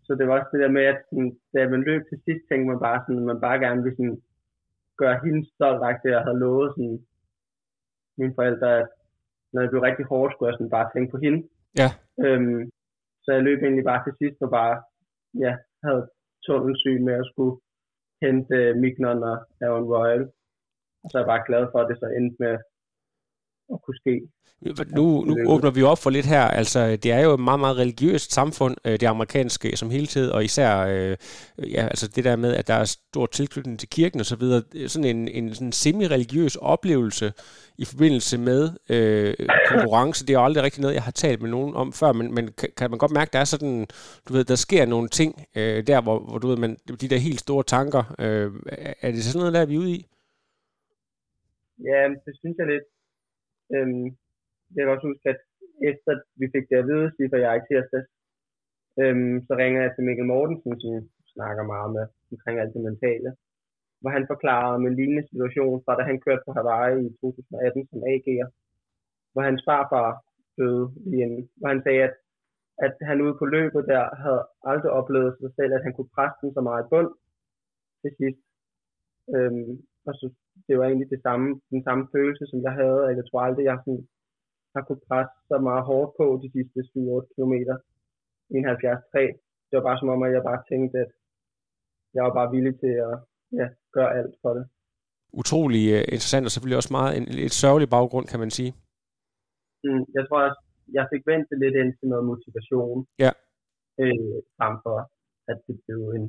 så det var også det der med, at sådan, da man løb til sidst, tænkte man bare sådan, man bare gerne ville sådan, gøre hende stolt af det, jeg havde lovet sådan, mine forældre, at når det blev rigtig hårdt, skulle jeg sådan bare tænke på hende. Ja. Øhm, så jeg løb egentlig bare til sidst og bare, ja, havde tunnelsyg med at skulle hente uh, Mignon og Aaron Royal. Og så er jeg bare glad for, at det så endte med at kunne ske. Nu, nu åbner vi op for lidt her. Altså, det er jo et meget, meget religiøst samfund, øh, det amerikanske som helhed, og især øh, ja, altså det der med, at der er stor tilknytning til kirken og så videre. Sådan en, en sådan semi-religiøs oplevelse i forbindelse med øh, konkurrence. Det er aldrig rigtig noget, jeg har talt med nogen om før, men, men kan, kan man godt mærke, der er sådan, du ved, der sker nogle ting øh, der, hvor, hvor du ved, man, de der helt store tanker, øh, er det sådan noget, der er vi ude i? Ja, det synes jeg lidt. Øhm, jeg kan også huske, at efter vi fik det at vide, Sif og jeg i tirsdags, øhm, så ringer jeg til Mikkel Mortensen, som snakker meget med omkring alt det mentale, hvor han forklarer om en lignende situation fra da han kørte på Hawaii i 2018 som AG'er, hvor hans farfar døde lige inden, hvor han sagde, at, at han ude på løbet der havde aldrig oplevet sig selv, at han kunne presse den så meget i bund til sidst. Øhm, og så det var egentlig det samme, den samme følelse, som jeg havde, at jeg tror aldrig, jeg sådan, har kunne presse så meget hårdt på de sidste 7-8 km i en 70-3. Det var bare som om, at jeg bare tænkte, at jeg var bare villig til at ja, gøre alt for det. Utrolig uh, interessant, og selvfølgelig også meget en lidt sørgelig baggrund, kan man sige. Mm, jeg tror også, jeg fik vendt det lidt ind til noget motivation. Ja. Øh, frem for, at det blev en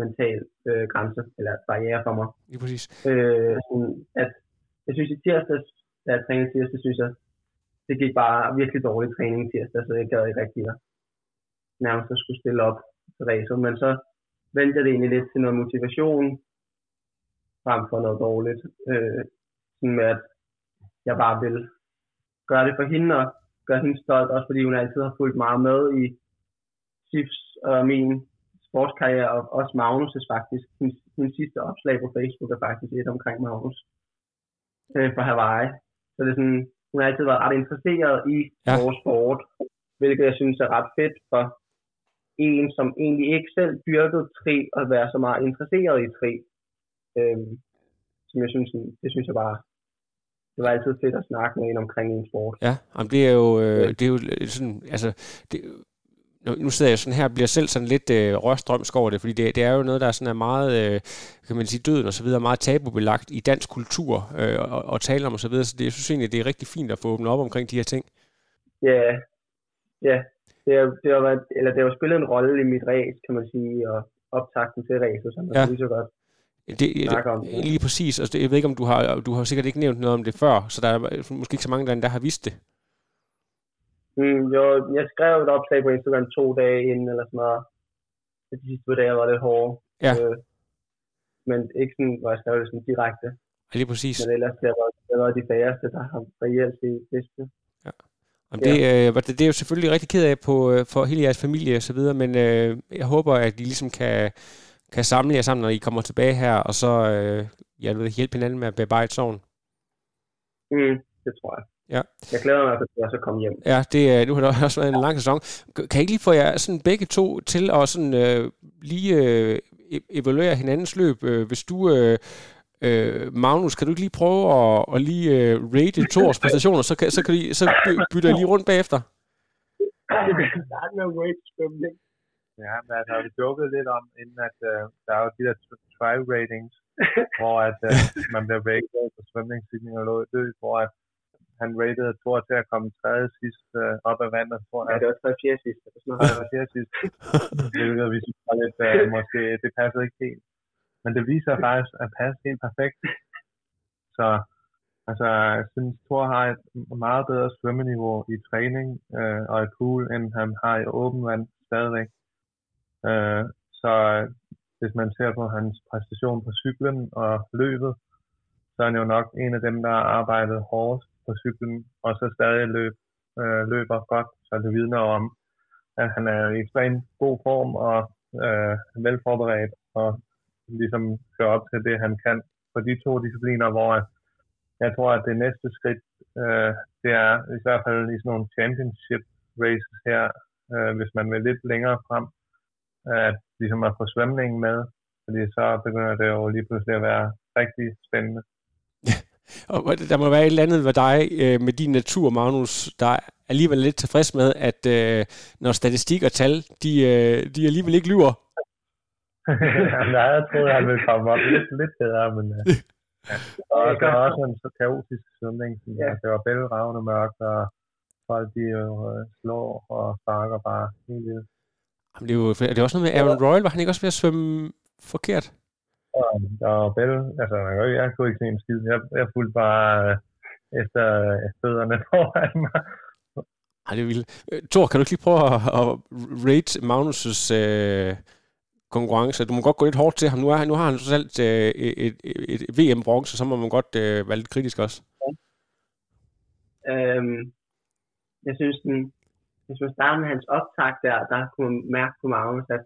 mental øh, grænse, eller barriere for mig. Ja, præcis. Øh, sådan, at jeg synes i tirsdags, da jeg trænede tirsdag, synes jeg, det gik bare virkelig dårlig træning tirsdag, så jeg gad ikke rigtig at nærmest at skulle stille op til racer. Men så vendte jeg det egentlig lidt til noget motivation, frem for noget dårligt. Øh, sådan med, at jeg bare vil gøre det for hende, og gøre hende stolt, også fordi hun altid har fulgt meget med i SIFs og min sportskarriere, og også Magnus' faktisk. Min, min sidste opslag på Facebook er faktisk et omkring Magnus øh, for Hawaii. Så det er sådan, hun har altid været ret interesseret i ja. vores sport, hvilket jeg synes er ret fedt for en, som egentlig ikke selv dyrkede tri, at være så meget interesseret i tri. Øhm, som jeg synes, det synes jeg bare, det var altid fedt at snakke med en omkring en sport. Ja, jamen det er jo, øh, det er jo sådan, altså, det, nu sidder jeg sådan her og bliver selv sådan lidt øh, rørstrømsk over det, fordi det, det er jo noget, der sådan er meget, øh, kan man sige, døden og så videre, meget tabubelagt i dansk kultur øh, og, og tale om og så videre, så det, jeg synes egentlig, det er rigtig fint at få åbnet op omkring de her ting. Ja, ja. Det har, det har, været, eller det har spillet en rolle i mit race, kan man sige, og optakten til racet, som ja. lige så godt det, det, om det. Lige præcis. Altså, jeg ved ikke, om du har, du har sikkert ikke nævnt noget om det før, så der er måske ikke så mange, der, der har vidst det. Mm, jo, jeg skrev et opslag på Instagram to dage inden, eller sådan noget. De sidste dage var det hårde. Ja. Øh, men ikke sådan, hvor jeg skrev det sådan direkte. Ja, lige præcis. Men ellers det været, det været de færreste, der har reelt set det. Ja. Og det, ja. øh, det, det er jo selvfølgelig rigtig ked af på, øh, for hele jeres familie og så videre, men øh, jeg håber, at I ligesom kan, kan samle jer sammen, når I kommer tilbage her, og så øh, ja, hjælpe hinanden med at bearbejde sorgen. Mm, det tror jeg. Ja. Jeg glæder mig til at så komme hjem. Ja, det, nu har det også været en lang sæson. Kan I ikke lige få jer sådan begge to til at sådan, øh, lige øh, e-, evaluere hinandens løb? Øh, hvis du, øh, øh, Magnus, kan du ikke lige prøve at, at lige øh, rate Thors præstationer, så, kan, så, kan I, så bytter jeg lige rundt bagefter? Ja, men altså, vi joket lidt om, inden at uh, der er jo de der trial ratings, hvor at uh, man bliver rated på svømning, cykling og løb, hvor at han rated Thor til at komme tredje sidst uh, op ad vandet. Tror jeg. Ja, det var tredje fjerde sidst. Det var fjerde sidst. det vi synes var lidt, uh, måske, det passede ikke helt. Men det viser faktisk at passe helt perfekt. Så altså, jeg synes, Thor har et meget bedre svømmeniveau i træning uh, og i pool, end han har i åben vand stadigvæk. Uh, så hvis man ser på hans præstation på cyklen og løbet, så er han jo nok en af dem, der har arbejdet hårdest på cyklen, og så stadig løb, øh, løber godt, så det vidner om, at han er i ekstremt god form og øh, velforberedt, og ligesom kører op til det, han kan på de to discipliner, hvor jeg tror, at det næste skridt, øh, det er i hvert fald i sådan nogle championship races her, øh, hvis man vil lidt længere frem, at ligesom at få svømningen med, fordi så begynder det jo lige pludselig at være rigtig spændende. Og der må være et eller andet ved dig øh, med din natur, Magnus, der er alligevel lidt tilfreds med, at øh, når statistik og tal, de, øh, de alligevel ikke lyver. Nej, jeg troede, han ville komme op lidt, lidt bedre, men øh, ja. og der var også en så kaotisk svømning, ja. det var bælgeravne mørkt, og folk de jo øh, slår og sparker bare helt vildt. Jamen, det er jo det er også noget med Aaron Royal, var han ikke også ved at svømme forkert? Og, og Bell, altså jeg kunne ikke se en skid. Jeg, jeg fulgte bare øh, efter øh, fødderne foran mig. Ej, det er vildt. Øh, Thor, kan du ikke lige prøve at, at rate Magnus' øh, konkurrence? Du må godt gå lidt hårdt til ham. Nu, er, nu har han så alt øh, et, et, et VM-bronze, så må man godt øh, være lidt kritisk også. Ja. Øhm, jeg synes, den, hvis man starter med hans optag der, der kunne man mærke på Magnus, at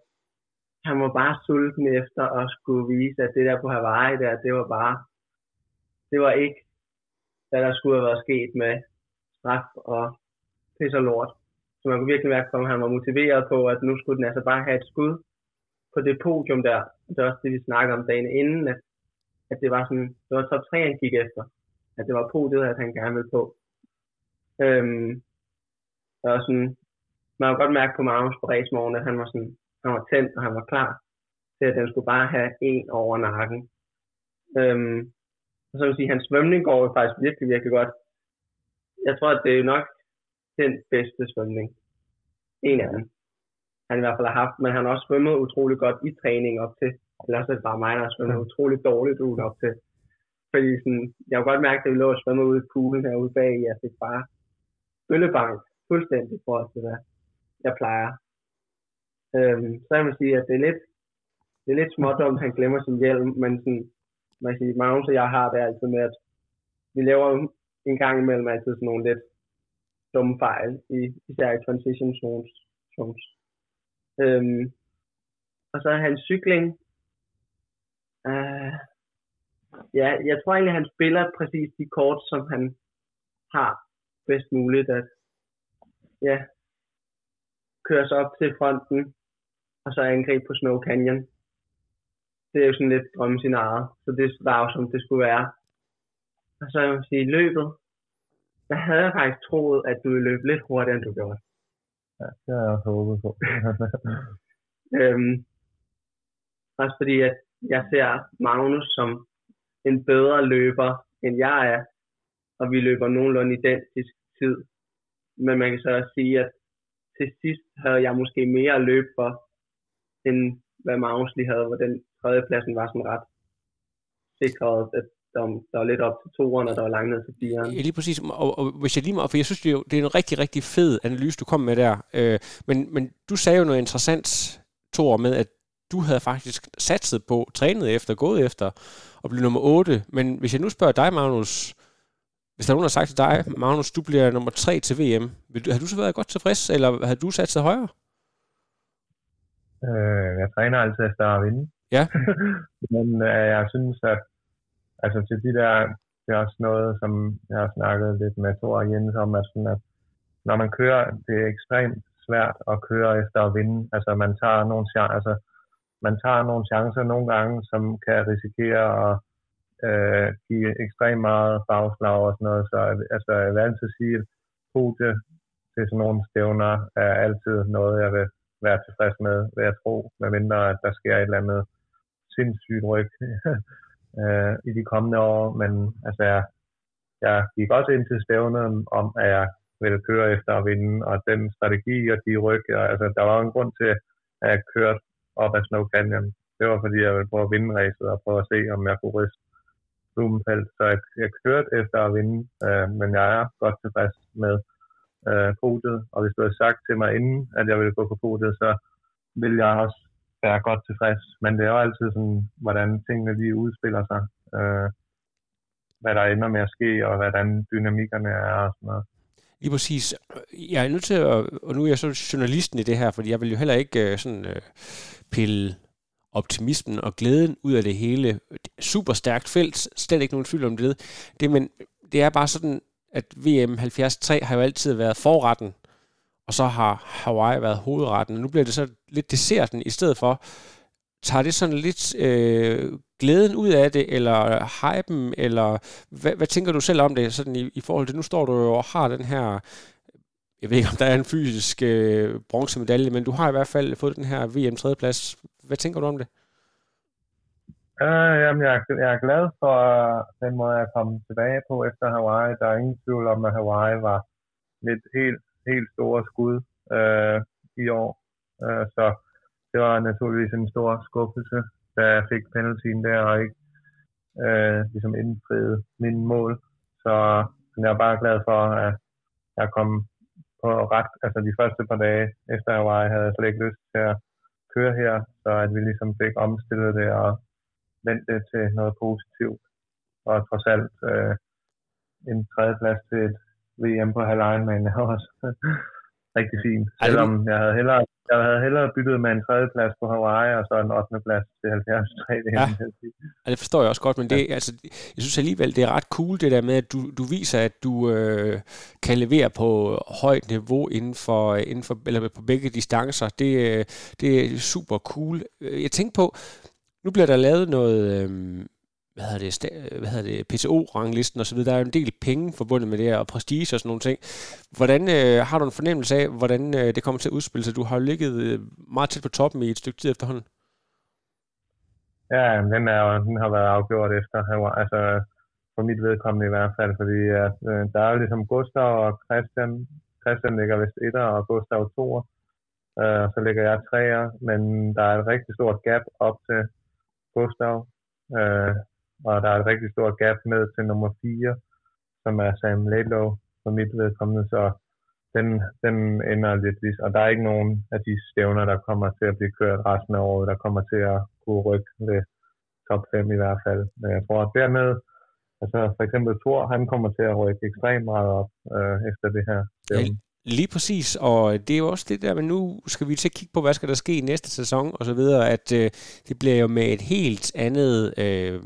han var bare sulten efter at skulle vise, at det der på Hawaii der, det var bare, det var ikke, hvad der skulle have været sket med straf og pis og lort. Så man kunne virkelig mærke, at han var motiveret på, at nu skulle den altså bare have et skud på det podium der. Det er også det, vi snakker om dagen inden, at, at det var sådan, det var top 3, han gik efter. At det var podiet, at han gerne ville på. Øhm, og sådan, man kunne godt mærke på Magnus på race morgen, at han var sådan, han var tændt, og han var klar til, at den skulle bare have en over nakken. Øhm, og så vil sige, hans svømning går jo faktisk virkelig, virkelig godt. Jeg tror, at det er nok den bedste svømning. En af dem. Han i hvert fald har haft, men han har også svømmet utrolig godt i træning op til. Eller også er det bare mig, der har svømmet utrolig dårligt ud op til. Fordi sådan, jeg har godt mærket, at vi lå og svømme ude i poolen herude bag, jeg fik bare bøllebank fuldstændig for at det der, jeg plejer. Øhm, så jeg vil sige, at det er lidt, det er lidt smådumt, han glemmer sin hjelm, men sådan, man kan sige, Magnus og jeg har det altid med, at vi laver en gang imellem altid sådan nogle lidt dumme fejl, i, især i transition zones. zones. Øhm, og så er hans cykling. Uh, ja, jeg tror egentlig, han spiller præcis de kort, som han har bedst muligt. At, ja, køre sig op til fronten, og så angreb på Snow Canyon. Det er jo sådan lidt drømmescenariet, så det var jo som det skulle være. Og så jeg vil sige, løbet, der havde jeg faktisk troet, at du ville løbe lidt hurtigere, end du gjorde. Ja, det har jeg også håbet på. øhm, også fordi, at jeg ser Magnus som en bedre løber, end jeg er, og vi løber nogenlunde identisk tid. Men man kan så også sige, at til sidst havde jeg måske mere at løbe for, end hvad Magnus lige havde, hvor den tredje pladsen var sådan ret sikret, at der, der var lidt op til toeren, og der var langt ned til fireren. Ja, lige præcis. Og, og hvis jeg lige må, for jeg synes, det er, jo, det er en rigtig, rigtig fed analyse, du kom med der. Øh, men, men du sagde jo noget interessant, Thor, med, at du havde faktisk satset på, trænet efter, gået efter, og blive nummer 8. Men hvis jeg nu spørger dig, Magnus, hvis der er nogen, der har sagt til dig, Magnus, du bliver nummer 3 til VM, vil du, har du så været godt tilfreds, eller har du sat sig højere? Øh, jeg træner altid efter at vinde. Ja. Men øh, jeg synes, at altså til de der, det er også noget, som jeg har snakket lidt med Thor og Jens om, at, sådan, at når man kører, det er ekstremt svært at køre efter at vinde. Altså man tager nogle chancer, altså, man tager nogle chancer nogle gange, som kan risikere at øh, give ekstremt meget bagslag og sådan noget. Så altså, jeg vil altid sige, at podie til sådan nogle stævner er altid noget, jeg vil være tilfreds med, hvad jeg tro, medmindre at der sker et eller andet sindssygt ryg øh, i de kommende år. Men altså, jeg, jeg gik også ind til stævnet om, at jeg ville køre efter at vinde, og den strategi og de ryg, og, altså, der var en grund til, at jeg kørte op ad Snow Canyon. Det var fordi, jeg ville prøve at vinde racet og prøve at se, om jeg kunne ryste Blumenfeldt. Så jeg, jeg kørte efter at vinde, øh, men jeg er godt tilfreds med øh, podiet. Og hvis du havde sagt til mig inden, at jeg ville gå på podiet, så ville jeg også være godt tilfreds. Men det er jo altid sådan, hvordan tingene lige udspiller sig. Øh, hvad der ender med at ske, og hvordan dynamikkerne er og sådan noget. Lige præcis. Jeg er nødt til at, og nu er jeg så journalisten i det her, fordi jeg vil jo heller ikke øh, sådan øh, pille optimismen og glæden ud af det hele. Super stærkt felt, slet ikke nogen tvivl om det. det men det er bare sådan, at VM 73 har jo altid været forretten, og så har Hawaii været hovedretten. Nu bliver det så lidt desserten i stedet for. Tager det sådan lidt øh, glæden ud af det, eller hypen, eller hvad, hvad tænker du selv om det, sådan i, i forhold til, nu står du jo og har den her jeg ved ikke, om der er en fysisk øh, bronzemedalje, men du har i hvert fald fået den her VM 3. plads. Hvad tænker du om det? Øh, jamen, jeg, jeg er glad for øh, den måde, jeg kom tilbage på efter Hawaii. Der er ingen tvivl om, at Hawaii var lidt helt, helt store skud øh, i år. Øh, så det var naturligvis en stor skuffelse, da jeg fik penaltyen der og ikke øh, ligesom indfriede mine mål. Så jeg er bare glad for, at jeg kom på ret, altså de første par dage efter Hawaii havde jeg slet ikke lyst til at køre her, så at vi ligesom fik omstillet det og vendt det til noget positivt. Og trods alt øh, en tredjeplads til et VM på halv Ironman er også rigtig fint. Selvom jeg havde hellere, jeg havde hellere byttet med en tredjeplads på Hawaii, og så en 8. plads til 73 VM. Ja. ja, det forstår jeg også godt, men det, ja. altså, jeg synes alligevel, det er ret cool det der med, at du, du viser, at du øh, kan levere på højt niveau inden for, inden for, eller på begge distancer. Det, øh, det er super cool. Jeg tænkte på, nu bliver der lavet noget, øh, hvad hedder det, hvad hedder det PTO-ranglisten osv., der er jo en del penge forbundet med det her, og prestige og sådan nogle ting. Hvordan øh, har du en fornemmelse af, hvordan øh, det kommer til at udspille sig? Du har jo ligget øh, meget tæt på toppen i et stykke tid efterhånden. Ja, den, er, den har været afgjort efter, altså for mit vedkommende i hvert fald, fordi at, øh, der er jo ligesom Gustav og Christian. Christian ligger vist etter, og Gustav toer. Øh, så ligger jeg treer, men der er et rigtig stort gap op til Gustav. Øh, og der er et rigtig stort gap ned til nummer 4, som er Sam Laidlow for mit vedkommende, så den, den ender lidt vis. Og der er ikke nogen af de stævner, der kommer til at blive kørt resten af året, der kommer til at kunne rykke ved top 5 i hvert fald. Men jeg tror, at dermed, altså for eksempel Thor, han kommer til at rykke ekstremt meget op øh, efter det her stævne. Lige præcis, og det er jo også det der, men nu skal vi til at kigge på, hvad skal der ske i næste sæson, og så videre, at øh, det bliver jo med et helt andet øh,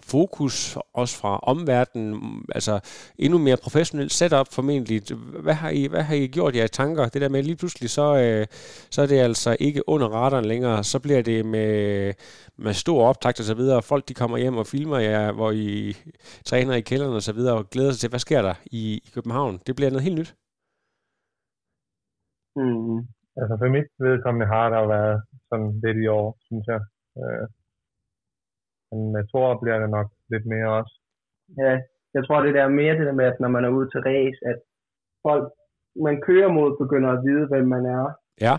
fokus, også fra omverdenen, altså endnu mere professionelt setup formentlig. Hvad har I, hvad har I gjort jer i tanker? Det der med lige pludselig, så, øh, så er det altså ikke under radaren længere, så bliver det med, med stor optakt og så videre. Folk de kommer hjem og filmer jer, hvor I træner i kælderen og så videre, og glæder sig til, hvad sker der i, i København? Det bliver noget helt nyt. Mm. Altså for mit vedkommende har der været sådan lidt i år, synes jeg. Øh, men med Thor bliver det nok lidt mere også. Ja, jeg tror det der er mere det der med, at når man er ude til race, at folk, man kører mod, begynder at vide, hvem man er. Ja.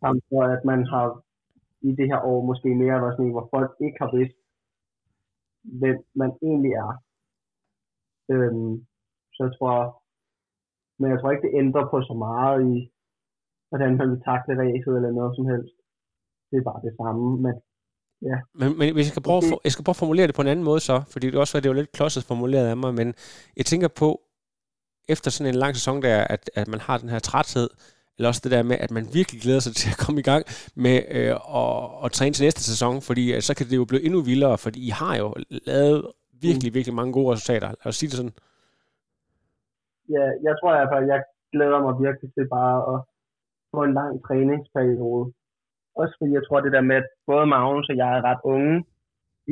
Samt for at man har i det her år måske mere været sådan, hvor folk ikke har vidst, hvem man egentlig er. Øhm, så jeg tror, men jeg tror ikke, det ændrer på så meget i, hvordan man vil takle ræset eller noget som helst. Det er bare det samme, men ja. Men, men hvis jeg skal, prøve, okay. jeg skal prøve at formulere det på en anden måde så, fordi det også var, det var lidt klodset formuleret af mig, men jeg tænker på, efter sådan en lang sæson der, at, at man har den her træthed, eller også det der med, at man virkelig glæder sig til at komme i gang med øh, at, at træne til næste sæson, fordi øh, så kan det jo blive endnu vildere, fordi I har jo lavet virkelig, mm. virkelig mange gode resultater. Lad os sige det sådan. Ja, jeg tror i hvert fald, jeg glæder mig virkelig til bare at på en lang træningsperiode. Også fordi jeg tror det der med, at både Magnus og jeg er ret unge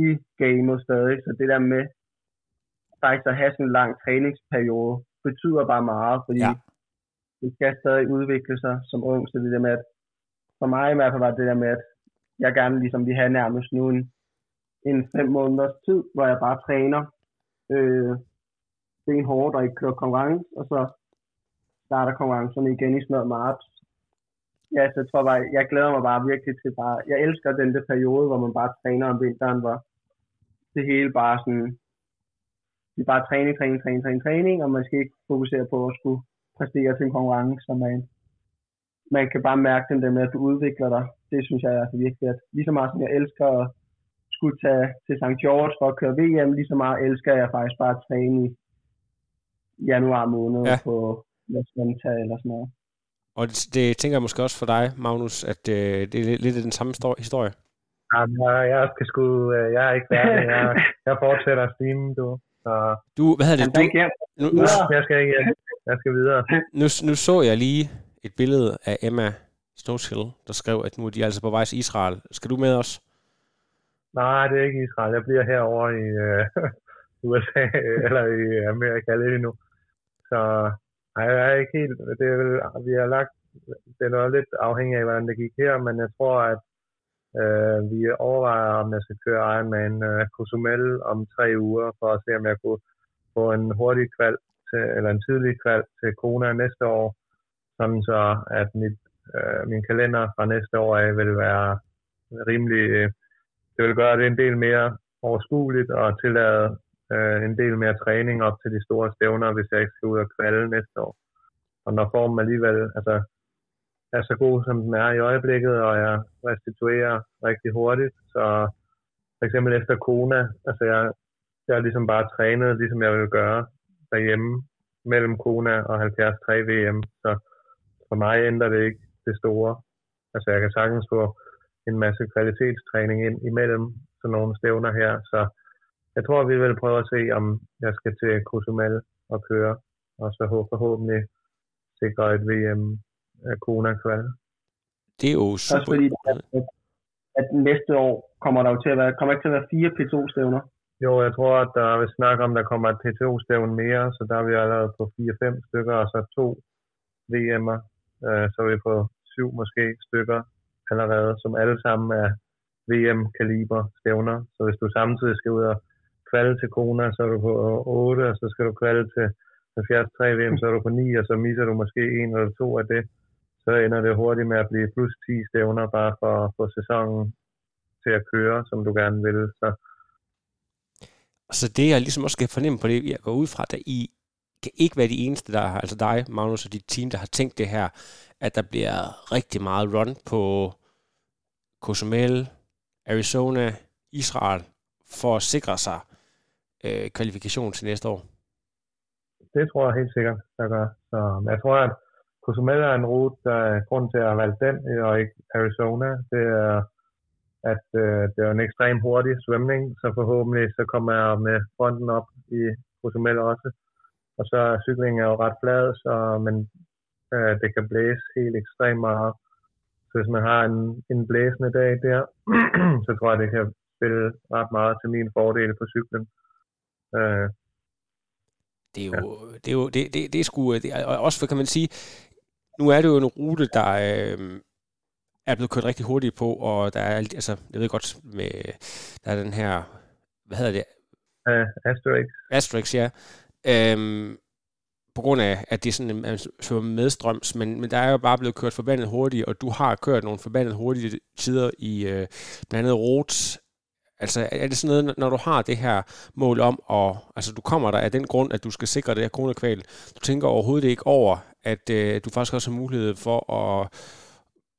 i gamet stadig, så det der med faktisk at have sådan en lang træningsperiode betyder bare meget, fordi ja. det skal stadig udvikle sig som ung, så det der med, at for mig i hvert fald var det der med, at jeg gerne ligesom vil have nærmest nu en, en fem måneders tid, hvor jeg bare træner øh, hårdt og ikke kører konkurrence, og så starter konkurrencerne igen i sådan noget marts, ja, så jeg tror bare, jeg glæder mig bare virkelig til bare, jeg elsker den der periode, hvor man bare træner om vinteren, hvor det hele bare sådan, det er bare træning, træning, træning, træning, træning, og man skal ikke fokusere på at skulle præstere til en konkurrence, så man, man kan bare mærke den der med, at du udvikler dig. Det synes jeg er altså virkelig, at lige så meget som jeg elsker at skulle tage til St. George for at køre VM, lige så meget elsker jeg faktisk bare at træne i januar måned ja. på Laslanta eller sådan noget. Og det, det tænker jeg måske også for dig, Magnus, at øh, det er lidt den samme historie. Jamen, jeg, jeg, skal sgu, øh, jeg er ikke færdig. Jeg, jeg fortsætter at streame, du. Så... Du, hvad hedder det? Du, nu, nu, jeg skal ikke Jeg skal videre. Nu, nu så jeg lige et billede af Emma Snowchill, der skrev, at nu er de altså på vej til Israel. Skal du med os? Nej, det er ikke Israel. Jeg bliver herovre i øh, USA, eller i Amerika lidt endnu. Så Nej, jeg er ikke helt... Det er vel, vi har lagt... Det er noget lidt afhængig af, hvordan det gik her, men jeg tror, at øh, vi overvejer, om jeg skal køre Ironman øh, Cozumel om tre uger, for at se, om jeg kunne få en hurtig kval til, eller en tidlig kval til Kona næste år, sådan så at mit, øh, min kalender fra næste år af vil være rimelig... Øh, det vil gøre det en del mere overskueligt og tillade øh, en del mere træning op til de store stævner, hvis jeg ikke skal ud og kvalde næste år. Og når formen alligevel altså, er så god, som den er i øjeblikket, og jeg restituerer rigtig hurtigt, så for eksempel efter Kona, altså jeg, jeg har ligesom bare trænet, ligesom jeg vil gøre derhjemme, mellem Kona og 73 VM, så for mig ændrer det ikke det store. Altså jeg kan sagtens få en masse kvalitetstræning ind imellem sådan nogle stævner her, så jeg tror, vi vil prøve at se, om jeg skal til Cozumel og køre, og så forhåbentlig sikre et VM Kona kval. Det er jo super. Også fordi, at, at næste år kommer der jo til at være, kommer ikke til at være fire P2-stævner. Jo, jeg tror, at der vil snakke om, at der kommer et P2-stævn mere, så der er vi allerede på 4-5 stykker, og så to VM'er, øh, så er vi på syv måske stykker allerede, som alle sammen er VM-kaliber stævner. Så hvis du samtidig skal ud og kvalde til Kona, så er du på 8, og så skal du kvalde til 73 VM, så er du på 9, og så misser du måske en eller to af det. Så ender det hurtigt med at blive plus 10 stævner bare for at få sæsonen til at køre, som du gerne vil. Så så det, jeg ligesom også skal fornemme på det, jeg går ud fra, at I kan ikke være de eneste, der har, altså dig, Magnus, og dit team, der har tænkt det her, at der bliver rigtig meget run på Cozumel, Arizona, Israel, for at sikre sig øh, kvalifikation til næste år? Det tror jeg helt sikkert, der gør. Så jeg tror, at Cozumel er en rute, der er grund til at have valgt den, og ikke Arizona. Det er, at øh, det er en ekstrem hurtig svømning, så forhåbentlig så kommer jeg med fronten op i Cozumel også. Og så cyklingen jo ret flad, så, men øh, det kan blæse helt ekstremt meget. Så hvis man har en, en blæsende dag der, så tror jeg, det kan spille ret meget til min fordel på cyklen. Øh, det er jo, ja. det er jo, det, det, det er sgu, det er, også for kan man sige, nu er det jo en rute, der øh, er blevet kørt rigtig hurtigt på, og der er, altså, jeg ved godt, med, der er den her, hvad hedder det? Uh, Asterix. Asterix, ja. Øhm, på grund af, at det er sådan, man svømmer medstrøms, men, men der er jo bare blevet kørt forbandet hurtigt, og du har kørt nogle forbandet hurtige tider i øh, blandt andet Roth, Altså er det sådan noget, når du har det her mål om, og altså du kommer der af den grund, at du skal sikre det her kronekval, du tænker overhovedet ikke over, at øh, du faktisk også har mulighed for at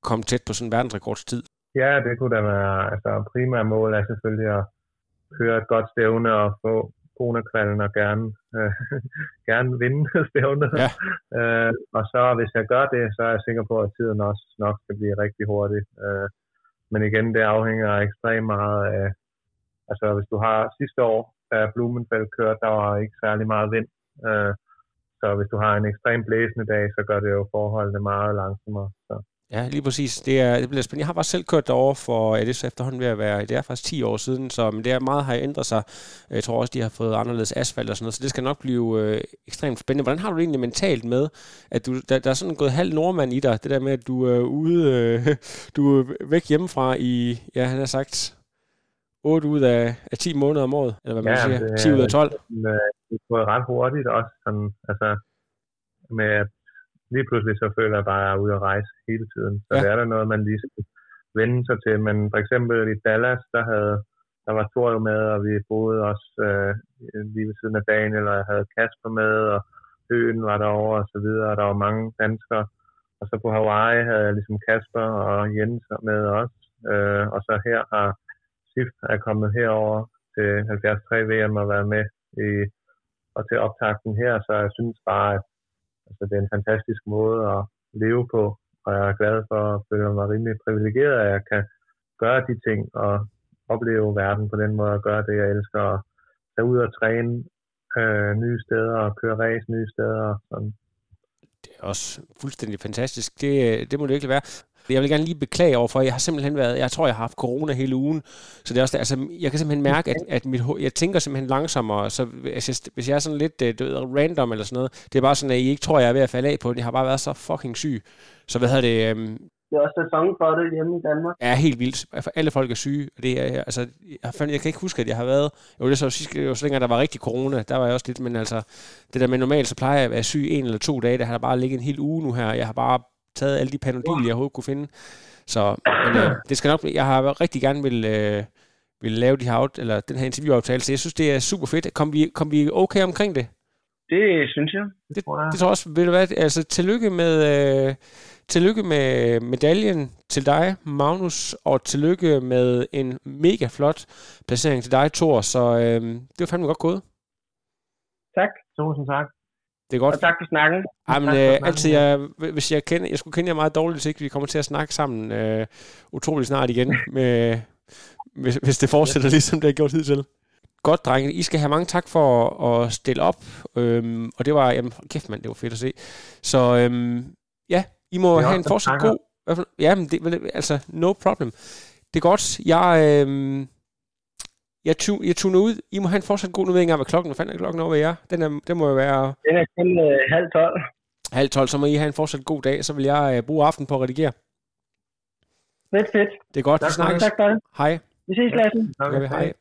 komme tæt på sådan en verdensrekordstid? Ja, det kunne da være, altså primære mål er selvfølgelig at køre et godt stævne og få kronekvalen og gerne, øh, gerne vinde stævnet. Ja. Øh, og så hvis jeg gør det, så er jeg sikker på, at tiden også nok skal blive rigtig hurtig. Øh, men igen, det afhænger ekstremt meget af, Altså hvis du har sidste år, da Blumenfeld kørte, der var ikke særlig meget vind. Øh, så hvis du har en ekstrem blæsende dag, så gør det jo forholdene meget langsommere. Så. Ja, lige præcis. Det, er, det bliver spændende. Jeg har bare selv kørt derover for, ja, det er så efterhånden ved at være, det er faktisk 10 år siden, så men det er meget har ændret sig. Jeg tror også, de har fået anderledes asfalt og sådan noget, så det skal nok blive øh, ekstremt spændende. Hvordan har du det egentlig mentalt med, at du, der, der er sådan gået halv nordmand i dig, det der med, at du er ude, øh, du er væk hjemmefra i, ja, han har sagt 8 ud af, af 10 måneder om året, eller hvad man ja, siger, det, 10 ud af 12. Det er gået ret hurtigt også, sådan, altså, med at lige pludselig så føler jeg bare, at jeg er ude at rejse hele tiden. Så ja. det er der noget, man lige skal vende sig til. Men for eksempel i Dallas, der havde der var Thor med, og vi boede også øh, lige ved siden af Daniel, og jeg havde Kasper med, og øen var derovre og så videre, og der var mange danskere. Og så på Hawaii havde jeg ligesom Kasper og Jens med også. Øh, og så her har SIF er kommet herover til 73 VM og været med i, og til optakten her, så jeg synes bare, at altså, det er en fantastisk måde at leve på, og jeg er glad for at føle mig rimelig privilegeret, at jeg kan gøre de ting og opleve verden på den måde, og gøre det, jeg elsker, at tage ud og træne øh, nye steder og køre race nye steder. Sådan. Det er også fuldstændig fantastisk. Det, øh, det må det virkelig være. Jeg vil gerne lige beklage overfor, jeg har simpelthen været, jeg tror, jeg har haft corona hele ugen, så det er også, altså, jeg kan simpelthen mærke, at, at mit, jeg tænker simpelthen langsommere, så hvis jeg, hvis jeg er sådan lidt øh, du ved, random eller sådan noget, det er bare sådan, at I ikke tror, jeg er ved at falde af på det, jeg har bare været så fucking syg. Så hvad hedder det, øhm, det er også sæson for det hjemme i Danmark. Ja, helt vildt. Altså, alle folk er syge. Det er, altså, jeg, fandt, jeg kan ikke huske, at jeg har været... Jo, det er så sidste jo så længe, der var rigtig corona. Der var jeg også lidt, men altså... Det der med normalt, så plejer jeg at være syg en eller to dage. Der har der bare ligget en hel uge nu her. Jeg har bare taget alle de panodil, jeg overhovedet kunne finde. Så men, øh, det skal nok Jeg har rigtig gerne vil, øh, vil lave de her out, eller den her interviewaftale, så jeg synes, det er super fedt. Kom vi, kom vi okay omkring det? Det synes jeg. Det, det, det tror jeg også, vil det være, altså tillykke med, øh, tillykke med medaljen til dig, Magnus, og tillykke med en mega flot placering til dig, Thor, så øh, det var fandme godt gået. Tak, tusind tak. Det er godt. Og tak for snakken. Jamen, øh, altid, jeg, hvis jeg, kender, jeg skulle kende jer meget dårligt, hvis ikke vi kommer til at snakke sammen øh, utrolig snart igen, med, hvis, hvis det fortsætter ja. ligesom det har gjort hidtil. Godt, drenge. I skal have mange tak for at stille op. Øhm, og det var, jamen, kæft mand, det var fedt at se. Så øhm, ja, I må have en fortsat god... Ja, men det, altså, no problem. Det er godt. Jeg, øhm, jeg, tu, jeg tuner ud. I må have en fortsat god... Nu ved jeg ikke engang, hvad klokken er. Hvad fanden er klokken over jer? Den, er, den må jo være... Den er kun øh, halv tolv. Halv tolv, så må I have en fortsat god dag. Så vil jeg øh, bruge aften på at redigere. Fedt, fedt. Det er godt. Tak, vi snakkes. Tak det. Hej. Vi ses, Lasse. Ja, hej.